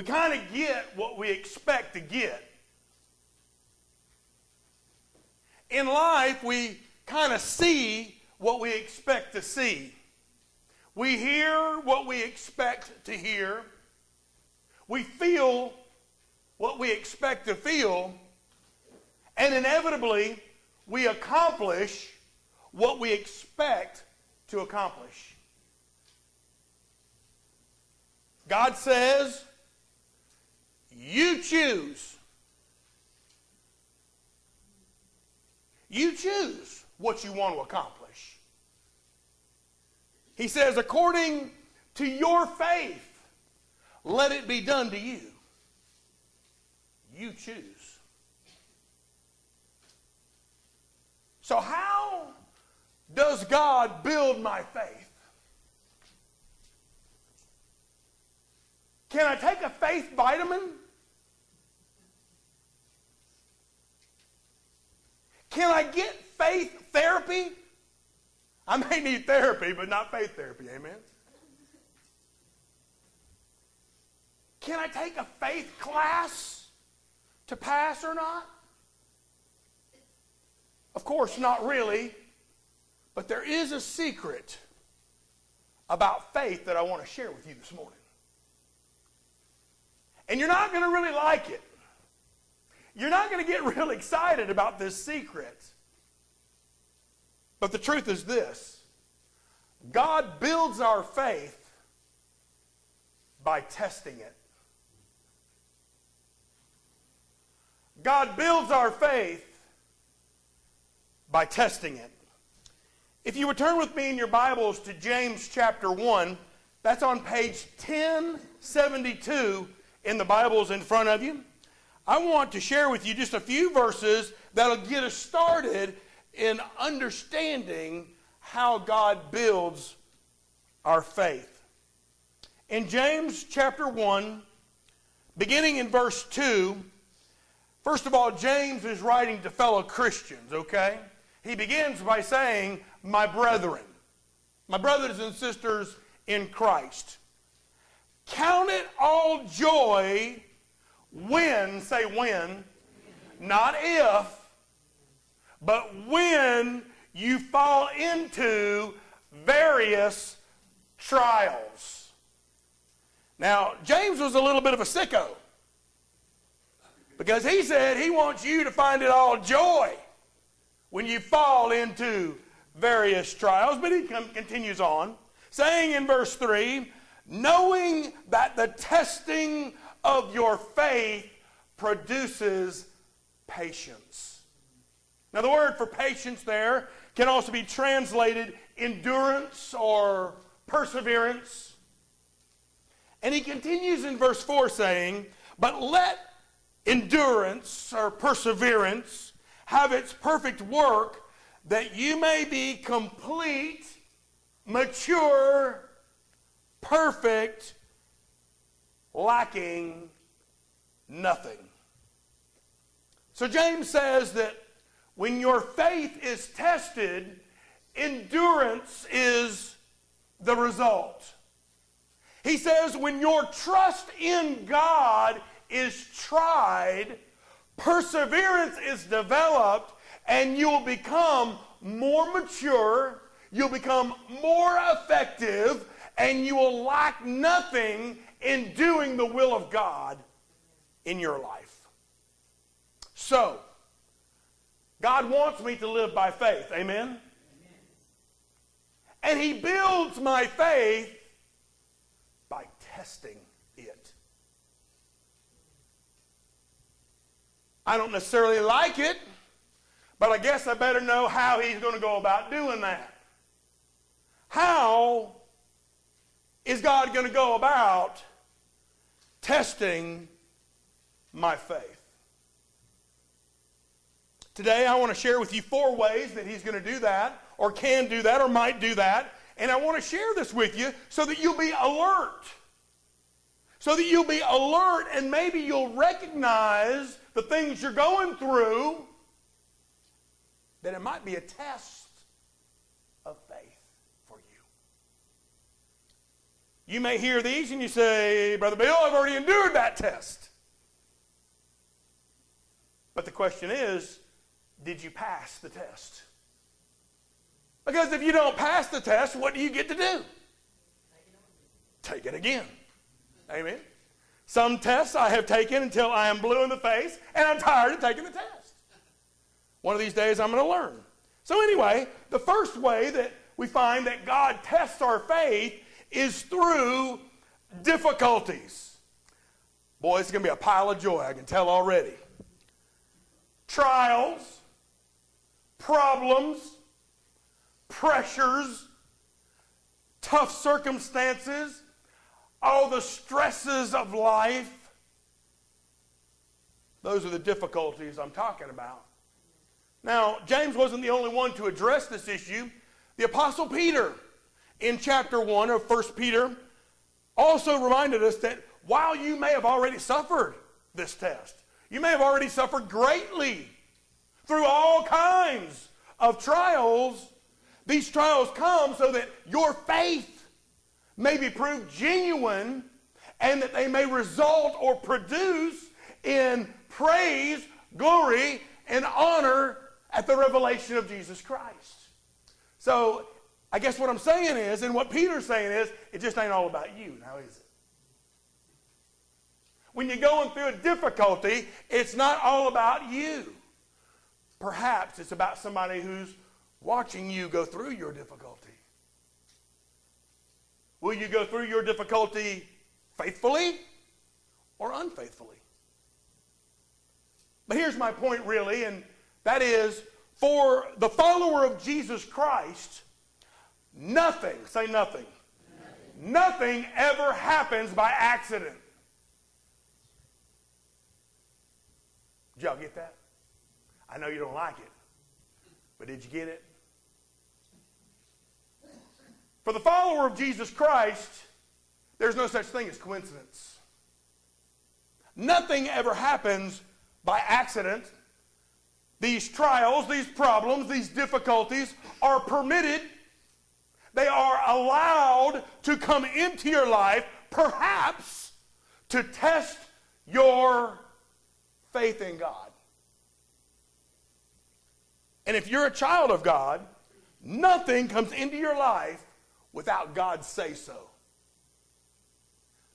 we kind of get what we expect to get. In life, we kind of see what we expect to see. We hear what we expect to hear. We feel what we expect to feel. And inevitably, we accomplish what we expect to accomplish. God says, You choose. You choose what you want to accomplish. He says, according to your faith, let it be done to you. You choose. So, how does God build my faith? Can I take a faith vitamin? Can I get faith therapy? I may need therapy, but not faith therapy. Amen. Can I take a faith class to pass or not? Of course, not really. But there is a secret about faith that I want to share with you this morning. And you're not going to really like it. You're not going to get real excited about this secret. But the truth is this God builds our faith by testing it. God builds our faith by testing it. If you would turn with me in your Bibles to James chapter 1, that's on page 1072 in the Bibles in front of you. I want to share with you just a few verses that'll get us started in understanding how God builds our faith. In James chapter 1, beginning in verse 2, first of all, James is writing to fellow Christians, okay? He begins by saying, My brethren, my brothers and sisters in Christ, count it all joy when, say when, not if, but when you fall into various trials. Now, James was a little bit of a sicko because he said he wants you to find it all joy when you fall into various trials. But he continues on, saying in verse 3 knowing that the testing of your faith produces patience. Now, the word for patience there can also be translated endurance or perseverance. And he continues in verse 4 saying, But let endurance or perseverance have its perfect work, that you may be complete, mature, perfect, lacking nothing. So James says that when your faith is tested, endurance is the result. He says when your trust in God is tried, perseverance is developed, and you'll become more mature, you'll become more effective, and you will lack nothing in doing the will of God in your life. So, God wants me to live by faith. Amen? Amen? And He builds my faith by testing it. I don't necessarily like it, but I guess I better know how He's going to go about doing that. How is God going to go about testing my faith? Today, I want to share with you four ways that He's going to do that, or can do that, or might do that. And I want to share this with you so that you'll be alert. So that you'll be alert and maybe you'll recognize the things you're going through, that it might be a test You may hear these and you say, Brother Bill, I've already endured that test. But the question is, did you pass the test? Because if you don't pass the test, what do you get to do? Take it again. Amen. Some tests I have taken until I am blue in the face and I'm tired of taking the test. One of these days I'm going to learn. So, anyway, the first way that we find that God tests our faith is through difficulties. Boy, it's going to be a pile of joy, I can tell already. Trials, problems, pressures, tough circumstances, all the stresses of life. Those are the difficulties I'm talking about. Now, James wasn't the only one to address this issue. The Apostle Peter, in chapter 1 of 1 Peter, also reminded us that while you may have already suffered this test, you may have already suffered greatly through all kinds of trials. These trials come so that your faith may be proved genuine and that they may result or produce in praise, glory, and honor at the revelation of Jesus Christ. So I guess what I'm saying is, and what Peter's saying is, it just ain't all about you, now is it? When you're going through a difficulty, it's not all about you. Perhaps it's about somebody who's watching you go through your difficulty. Will you go through your difficulty faithfully or unfaithfully? But here's my point, really, and that is for the follower of Jesus Christ, nothing, say nothing, nothing, nothing ever happens by accident. Did y'all get that? I know you don't like it, but did you get it? For the follower of Jesus Christ, there's no such thing as coincidence. Nothing ever happens by accident. These trials, these problems, these difficulties are permitted. They are allowed to come into your life, perhaps to test your faith in God. And if you're a child of God, nothing comes into your life without God say so.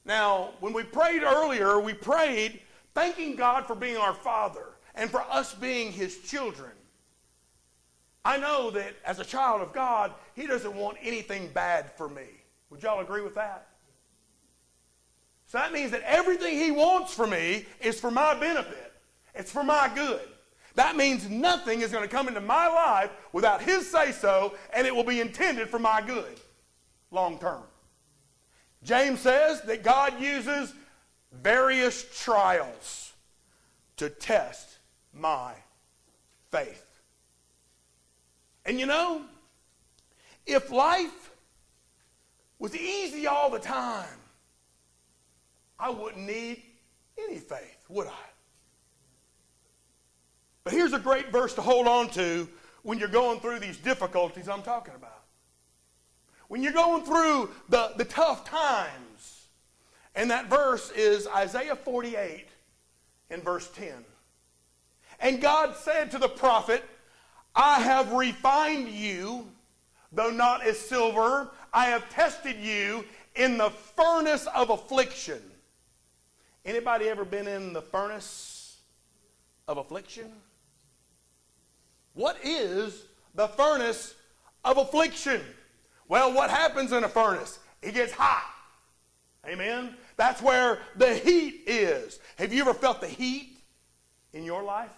Now, when we prayed earlier, we prayed thanking God for being our Father and for us being His children. I know that as a child of God, He doesn't want anything bad for me. Would y'all agree with that? So that means that everything He wants for me is for my benefit, it's for my good. That means nothing is going to come into my life without His say so, and it will be intended for my good long term. James says that God uses various trials to test my faith. And you know, if life was easy all the time, I wouldn't need any faith, would I? But here's a great verse to hold on to when you're going through these difficulties I'm talking about. When you're going through the, the tough times. And that verse is Isaiah 48 in verse 10. And God said to the prophet, I have refined you, though not as silver. I have tested you in the furnace of affliction. Anybody ever been in the furnace of affliction? What is the furnace of affliction? Well, what happens in a furnace? It gets hot. Amen? That's where the heat is. Have you ever felt the heat in your life?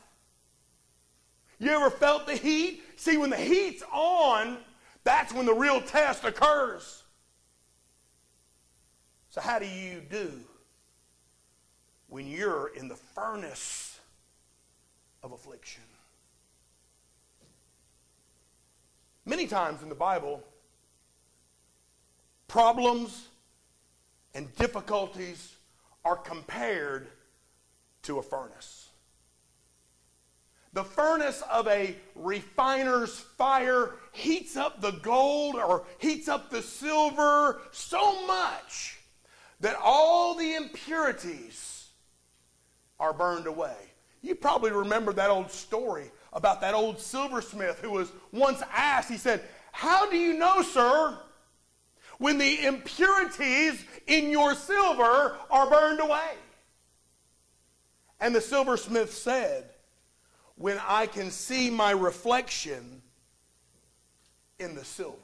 You ever felt the heat? See, when the heat's on, that's when the real test occurs. So, how do you do when you're in the furnace of affliction? Many times in the Bible, problems and difficulties are compared to a furnace. The furnace of a refiner's fire heats up the gold or heats up the silver so much that all the impurities are burned away. You probably remember that old story about that old silversmith who was once asked, he said, How do you know, sir, when the impurities in your silver are burned away? And the silversmith said, When I can see my reflection in the silver.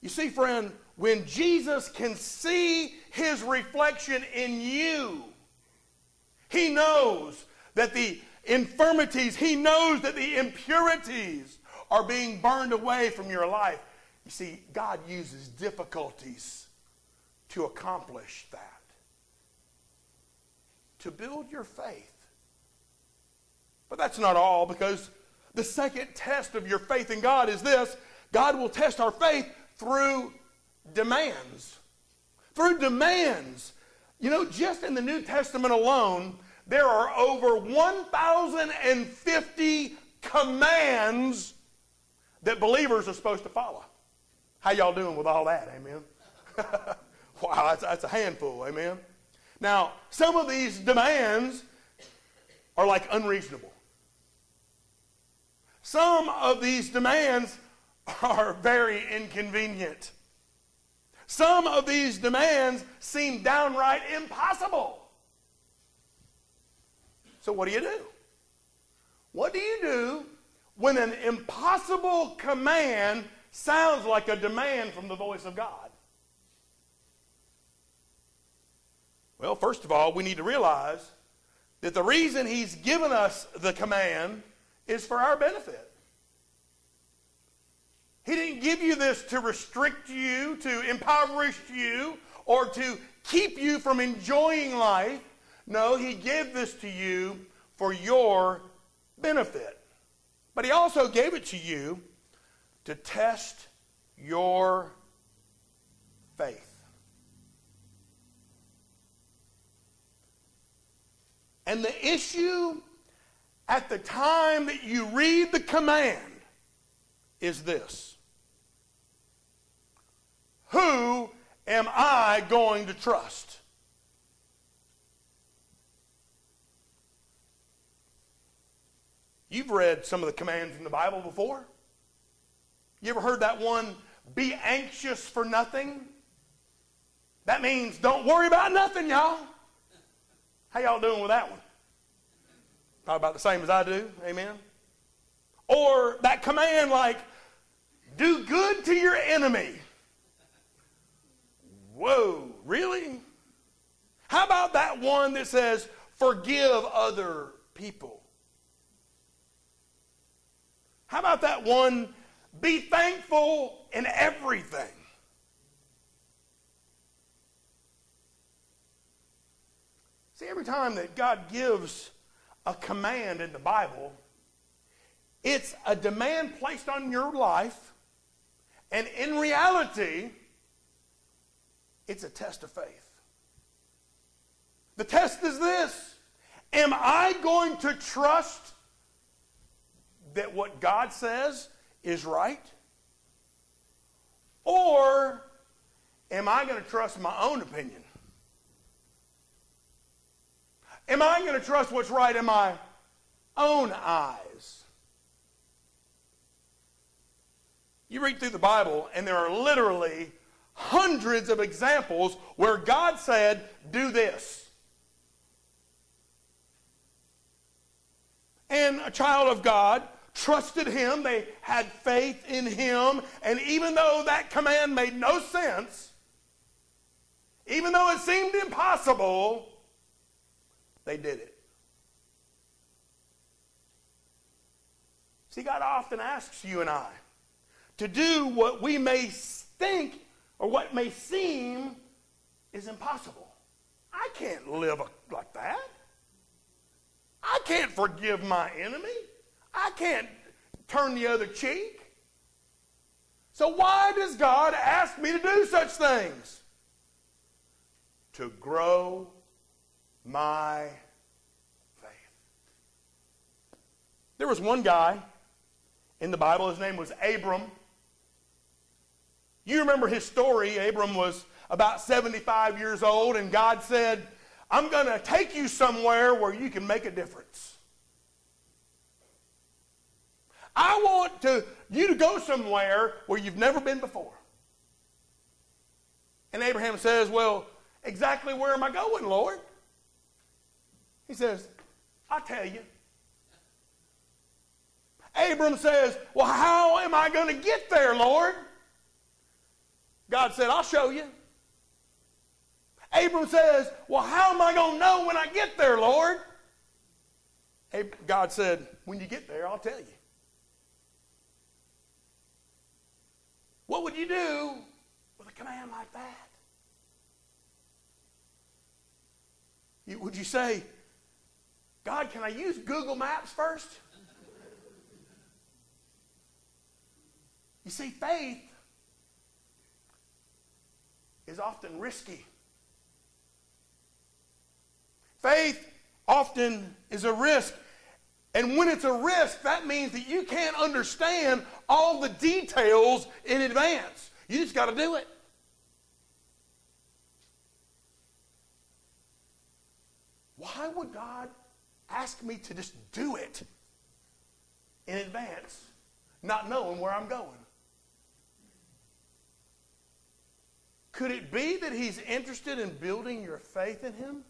You see, friend, when Jesus can see his reflection in you, he knows that the infirmities, he knows that the impurities are being burned away from your life. You see, God uses difficulties to accomplish that, to build your faith. But that's not all, because the second test of your faith in God is this God will test our faith through demands. Through demands. You know, just in the New Testament alone, there are over 1,050 commands that believers are supposed to follow. How y'all doing with all that? Amen. wow, that's, that's a handful. Amen. Now, some of these demands are like unreasonable. Some of these demands are very inconvenient. Some of these demands seem downright impossible. So, what do you do? What do you do when an impossible command sounds like a demand from the voice of God? Well, first of all, we need to realize that the reason He's given us the command is for our benefit. He didn't give you this to restrict you, to impoverish you, or to keep you from enjoying life. No, he gave this to you for your benefit. But he also gave it to you to test your faith. And the issue at the time that you read the command is this Who am I going to trust? You've read some of the commands in the Bible before. You ever heard that one, be anxious for nothing? That means don't worry about nothing, y'all. How y'all doing with that one? Probably about the same as I do. Amen. Or that command like, do good to your enemy. Whoa, really? How about that one that says, forgive other people? How about that one? Be thankful in everything. See, every time that God gives a command in the Bible, it's a demand placed on your life, and in reality, it's a test of faith. The test is this Am I going to trust that what God says is right? Or am I going to trust my own opinion? Am I going to trust what's right in my own eyes? You read through the Bible, and there are literally hundreds of examples where God said, Do this. And a child of God trusted him, they had faith in him, and even though that command made no sense, even though it seemed impossible, they did it. See, God often asks you and I to do what we may think or what may seem is impossible. I can't live like that. I can't forgive my enemy. I can't turn the other cheek. So, why does God ask me to do such things? To grow my faith. There was one guy in the Bible, his name was Abram. You remember his story. Abram was about 75 years old, and God said, I'm going to take you somewhere where you can make a difference. I want to, you to go somewhere where you've never been before. And Abraham says, Well, exactly where am I going, Lord? He says, I'll tell you. Abram says, Well, how am I going to get there, Lord? God said, I'll show you. Abram says, Well, how am I going to know when I get there, Lord? God said, When you get there, I'll tell you. What would you do with a command like that? Would you say, God, can I use Google Maps first? You see, faith is often risky. Faith often is a risk. And when it's a risk, that means that you can't understand all the details in advance. You just got to do it. Why would God ask me to just do it in advance, not knowing where I'm going? Could it be that He's interested in building your faith in Him?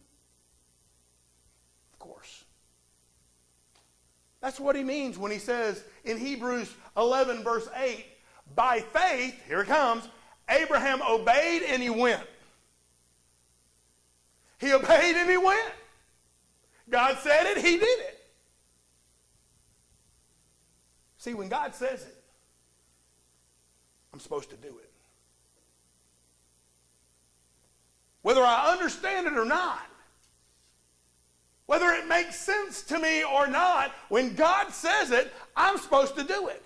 Of course. That's what he means when he says in Hebrews 11, verse 8, by faith, here it comes, Abraham obeyed and he went. He obeyed and he went. God said it, he did it. See, when God says it, I'm supposed to do it. Whether I understand it or not, whether it makes sense to me or not, when God says it, I'm supposed to do it.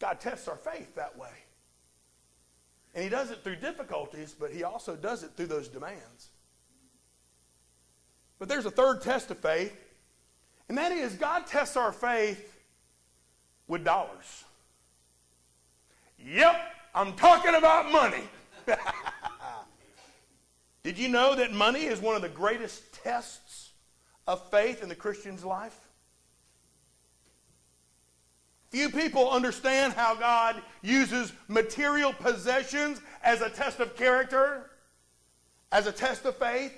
God tests our faith that way. And He does it through difficulties, but He also does it through those demands. But there's a third test of faith, and that is God tests our faith with dollars. Yep, I'm talking about money. Did you know that money is one of the greatest tests of faith in the Christian's life? Few people understand how God uses material possessions as a test of character, as a test of faith.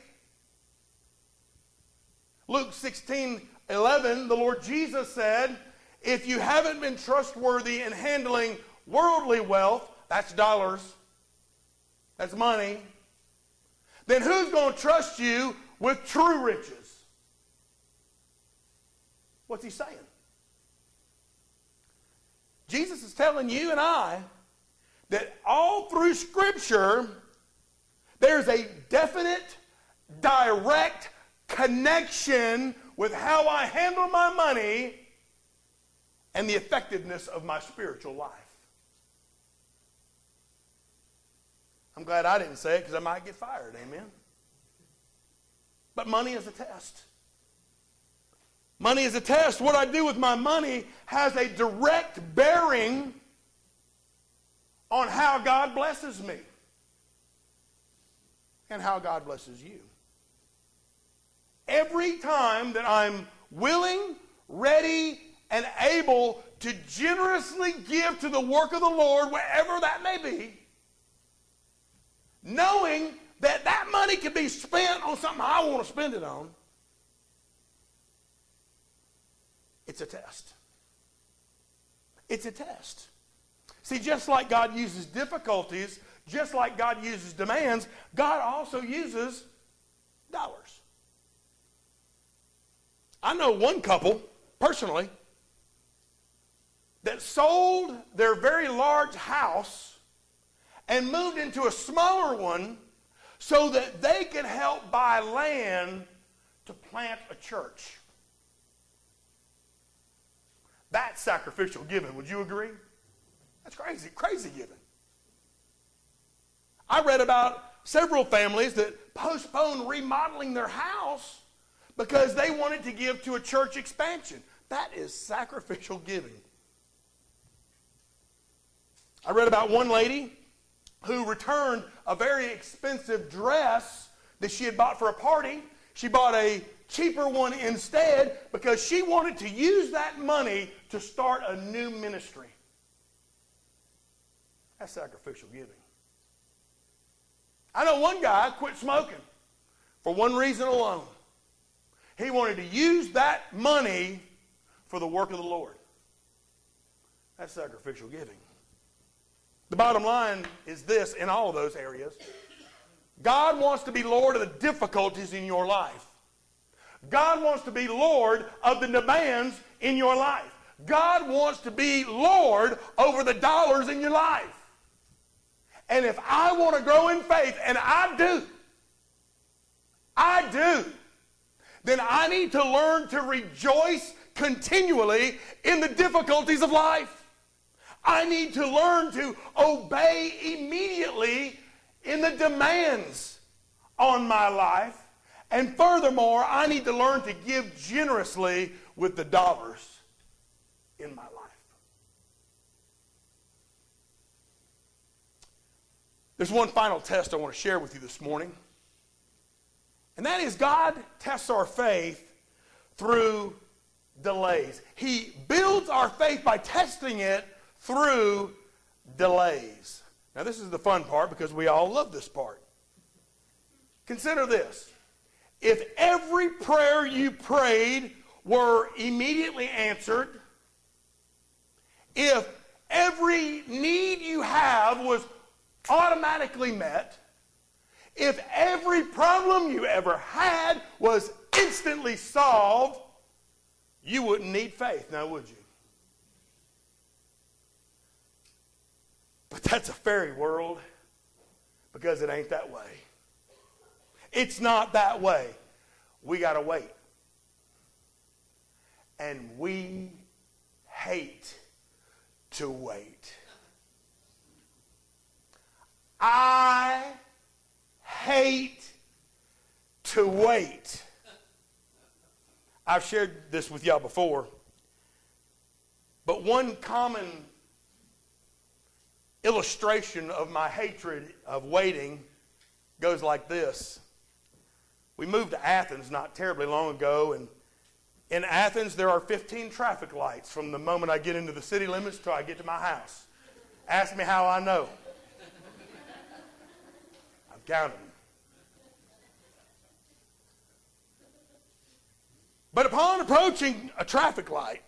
Luke 16 11, the Lord Jesus said, If you haven't been trustworthy in handling worldly wealth, that's dollars, that's money, then who's going to trust you with true riches? What's he saying? Jesus is telling you and I that all through Scripture, there's a definite, direct connection with how I handle my money and the effectiveness of my spiritual life. I'm glad I didn't say it because I might get fired. Amen. But money is a test. Money is a test. What I do with my money has a direct bearing on how God blesses me and how God blesses you. Every time that I'm willing, ready, and able to generously give to the work of the Lord, wherever that may be, knowing that that money can be spent on something I want to spend it on, it's a test. It's a test. See, just like God uses difficulties, just like God uses demands, God also uses dollars. I know one couple, personally, that sold their very large house and moved into a smaller one so that they could help buy land to plant a church. That's sacrificial giving. Would you agree? That's crazy, crazy giving. I read about several families that postponed remodeling their house because they wanted to give to a church expansion. That is sacrificial giving. I read about one lady who returned a very expensive dress that she had bought for a party. She bought a cheaper one instead because she wanted to use that money to start a new ministry. That's sacrificial giving. I know one guy quit smoking for one reason alone. He wanted to use that money for the work of the Lord. That's sacrificial giving. The bottom line is this in all of those areas God wants to be Lord of the difficulties in your life. God wants to be Lord of the demands in your life. God wants to be Lord over the dollars in your life. And if I want to grow in faith, and I do, I do, then I need to learn to rejoice continually in the difficulties of life. I need to learn to obey immediately in the demands on my life. And furthermore, I need to learn to give generously with the dollars in my life. There's one final test I want to share with you this morning. And that is God tests our faith through delays. He builds our faith by testing it through delays. Now, this is the fun part because we all love this part. Consider this if every prayer you prayed were immediately answered, if every need you have was automatically met, if every problem you ever had was instantly solved, you wouldn't need faith now, would you? But that's a fairy world because it ain't that way. It's not that way. We got to wait. And we hate to wait. I hate to wait. I've shared this with y'all before. But one common illustration of my hatred of waiting goes like this. We moved to Athens not terribly long ago, and in Athens there are 15 traffic lights from the moment I get into the city limits till I get to my house. Ask me how I know. I've counted them. But upon approaching a traffic light,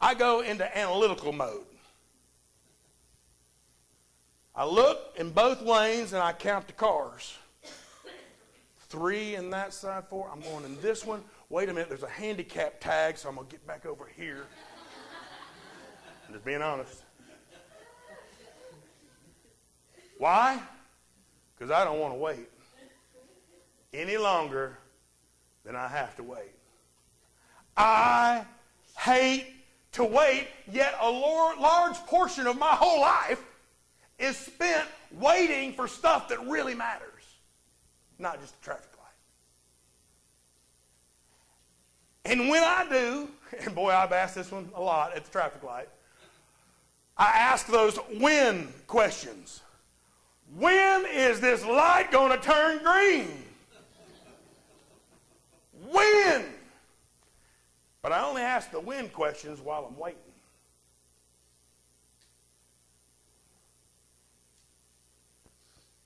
I go into analytical mode. I look in both lanes and I count the cars. Three in that side, four. I'm going in this one. Wait a minute, there's a handicap tag, so I'm going to get back over here. I'm just being honest. Why? Because I don't want to wait any longer than I have to wait. I hate to wait, yet a large portion of my whole life is spent waiting for stuff that really matters, not just a traffic light. And when I do, and boy, I've asked this one a lot at the traffic light, I ask those when questions. When is this light going to turn green? When? But I only ask the when questions while I'm waiting.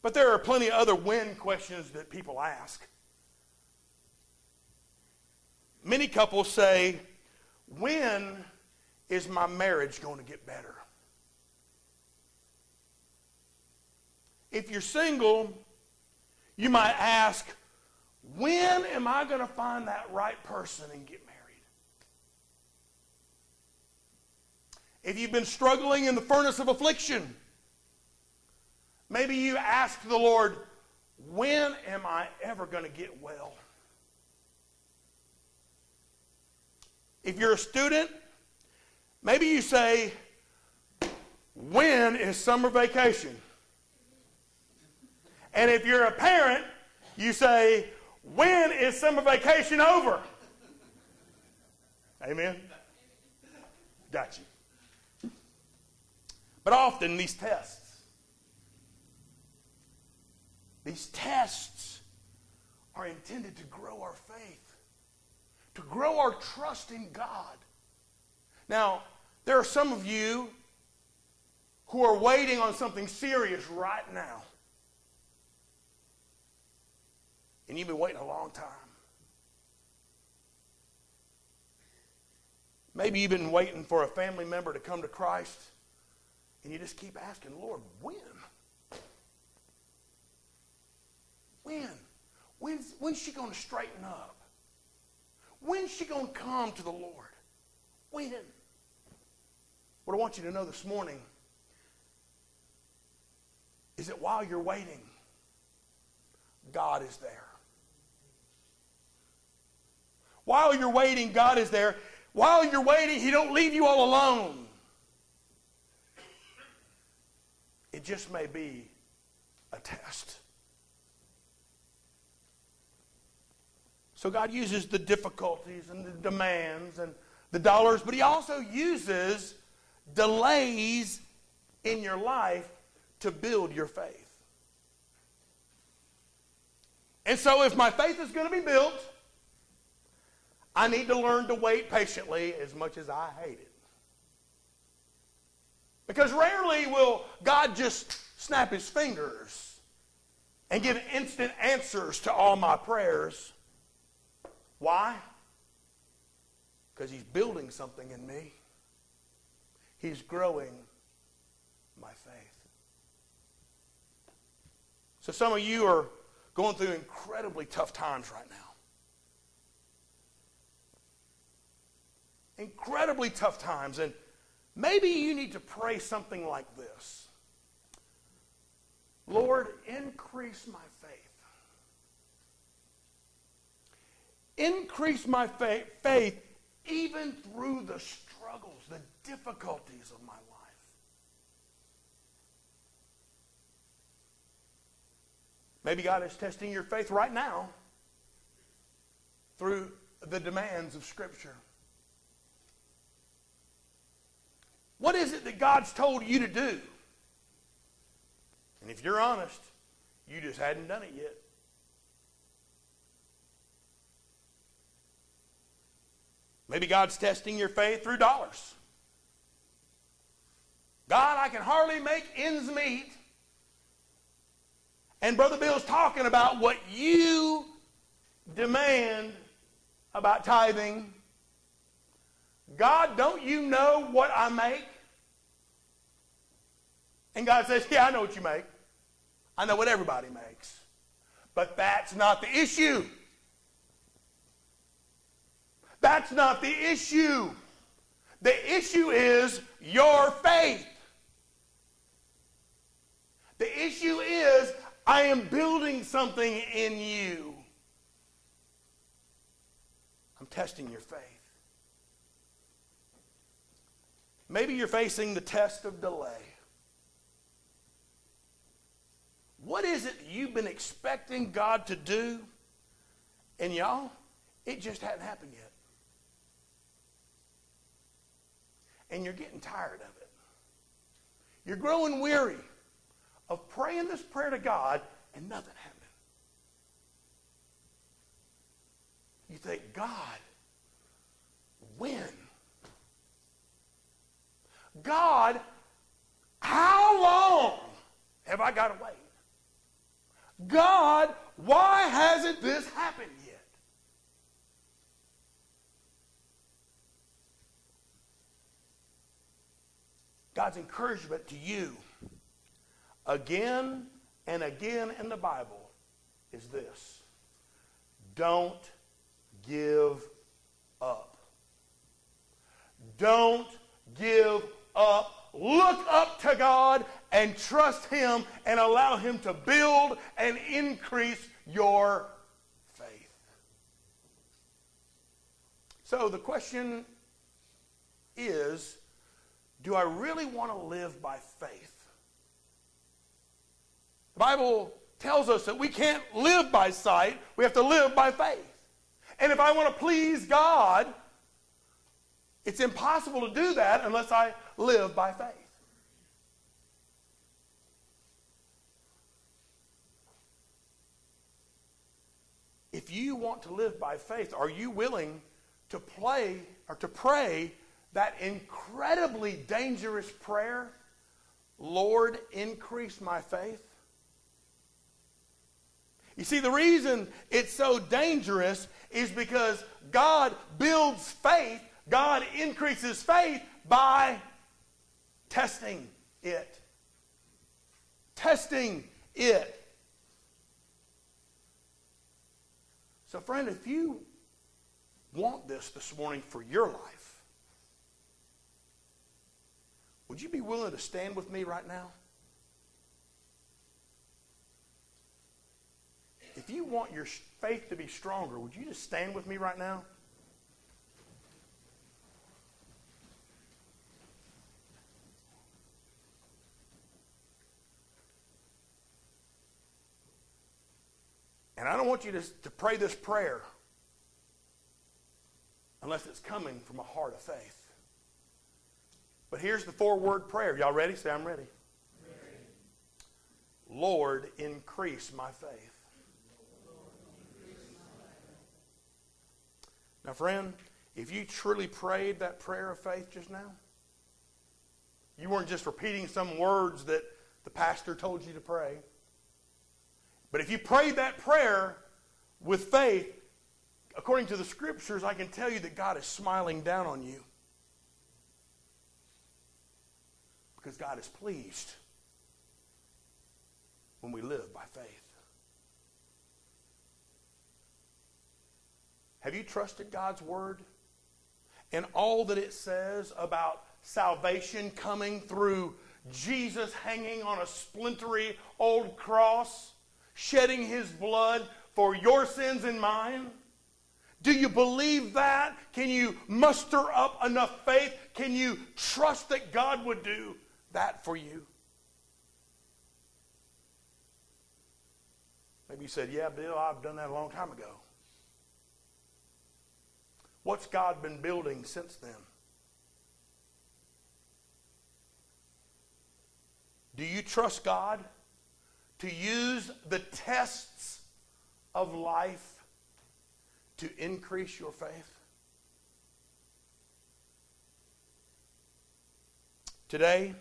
But there are plenty of other when questions that people ask. Many couples say, When is my marriage going to get better? If you're single, you might ask, When am I going to find that right person and get married? If you've been struggling in the furnace of affliction, maybe you ask the Lord, when am I ever going to get well? If you're a student, maybe you say, when is summer vacation? And if you're a parent, you say, when is summer vacation over? Amen? Got you. But often these tests, these tests are intended to grow our faith, to grow our trust in God. Now, there are some of you who are waiting on something serious right now. And you've been waiting a long time. Maybe you've been waiting for a family member to come to Christ, and you just keep asking, Lord, when? When? When's, when's she going to straighten up? When's she going to come to the Lord? When? What I want you to know this morning is that while you're waiting, God is there. While you're waiting, God is there. While you're waiting, He don't leave you all alone. It just may be a test. So God uses the difficulties and the demands and the dollars, but He also uses delays in your life to build your faith. And so, if my faith is going to be built, I need to learn to wait patiently as much as I hate it. Because rarely will God just snap his fingers and give instant answers to all my prayers. Why? Because he's building something in me. He's growing my faith. So some of you are going through incredibly tough times right now. incredibly tough times. And maybe you need to pray something like this Lord, increase my faith. Increase my faith, faith even through the struggles, the difficulties of my life. Maybe God is testing your faith right now through the demands of Scripture. What is it that God's told you to do? And if you're honest, you just hadn't done it yet. Maybe God's testing your faith through dollars. God, I can hardly make ends meet. And Brother Bill's talking about what you demand about tithing. God, don't you know what I make? And God says, Yeah, I know what you make. I know what everybody makes. But that's not the issue. That's not the issue. The issue is your faith. The issue is I am building something in you. I'm testing your faith. Maybe you're facing the test of delay. What is it you've been expecting God to do? And y'all, it just hadn't happened yet. And you're getting tired of it. You're growing weary of praying this prayer to God and nothing happening. You think, God, when? God, how long have I got to wait? God, why hasn't this happened yet? God's encouragement to you again and again in the Bible is this don't give up. Don't give up. Look up to God and trust Him and allow Him to build and increase your faith. So the question is do I really want to live by faith? The Bible tells us that we can't live by sight, we have to live by faith. And if I want to please God, it's impossible to do that unless I live by faith. If you want to live by faith, are you willing to play or to pray that incredibly dangerous prayer, Lord, increase my faith? You see, the reason it's so dangerous is because God builds faith, God increases faith by testing it. Testing it. So, friend, if you want this this morning for your life, would you be willing to stand with me right now? If you want your faith to be stronger, would you just stand with me right now? And I don't want you to, to pray this prayer unless it's coming from a heart of faith. But here's the four word prayer. Y'all ready? Say, I'm ready. Lord, increase my faith. Now, friend, if you truly prayed that prayer of faith just now, you weren't just repeating some words that the pastor told you to pray. But if you prayed that prayer with faith, according to the scriptures, I can tell you that God is smiling down on you. Because God is pleased when we live by faith. Have you trusted God's word and all that it says about salvation coming through Jesus hanging on a splintery old cross? shedding his blood for your sins and mine? Do you believe that? Can you muster up enough faith? Can you trust that God would do that for you? Maybe you said, Yeah, Bill, I've done that a long time ago. What's God been building since then? Do you trust God? to use the tests of life to increase your faith? Today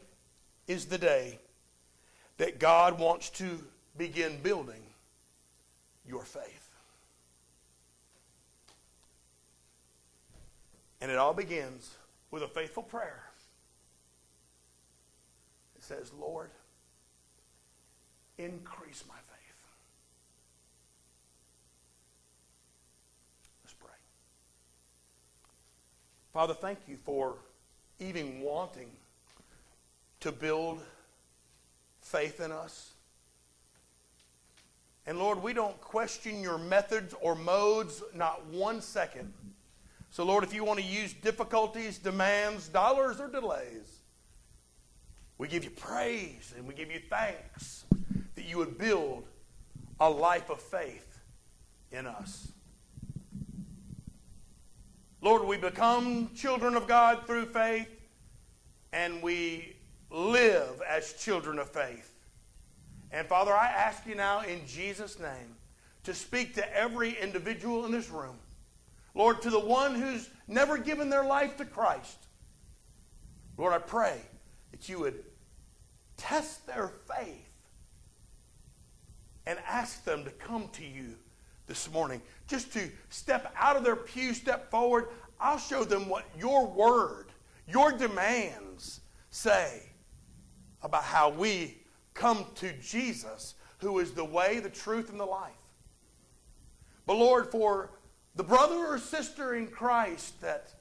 is the day that God wants to begin building your faith. And it all begins with a faithful prayer. It says, Lord, increase my faith. Let's pray. Father, thank you for even wanting to build faith in us. And Lord, we don't question your methods or modes not one second. So, Lord, if you want to use difficulties, demands, dollars, or delays, we give you praise and we give you thanks that you would build a life of faith in us. Lord, we become children of God through faith, and we live as children of faith. And Father, I ask you now in Jesus' name to speak to every individual in this room. Lord, to the one who's never given their life to Christ. Lord, I pray that you would test their faith and ask them to come to you this morning. Just to step out of their pew, step forward. I'll show them what your word, your demands say about how we come to Jesus, who is the way, the truth, and the life. But Lord, for the brother or sister in Christ that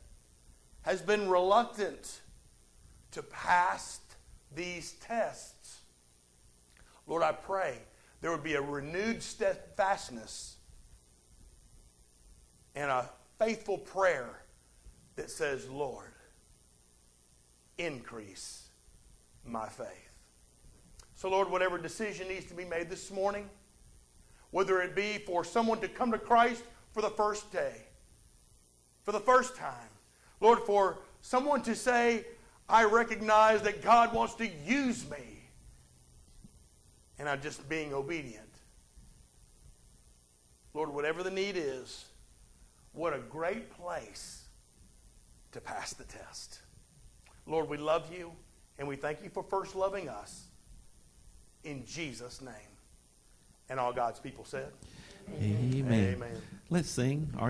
has been reluctant to pass these tests, Lord, I pray there would be a renewed steadfastness and a faithful prayer that says, Lord, increase my faith. So, Lord, whatever decision needs to be made this morning, whether it be for someone to come to Christ for the first day, for the first time. Lord, for someone to say, I recognize that God wants to use me, and I'm just being obedient. Lord, whatever the need is, what a great place to pass the test. Lord, we love you, and we thank you for first loving us. In Jesus' name. And all God's people said, Amen. Amen. Let's sing. Are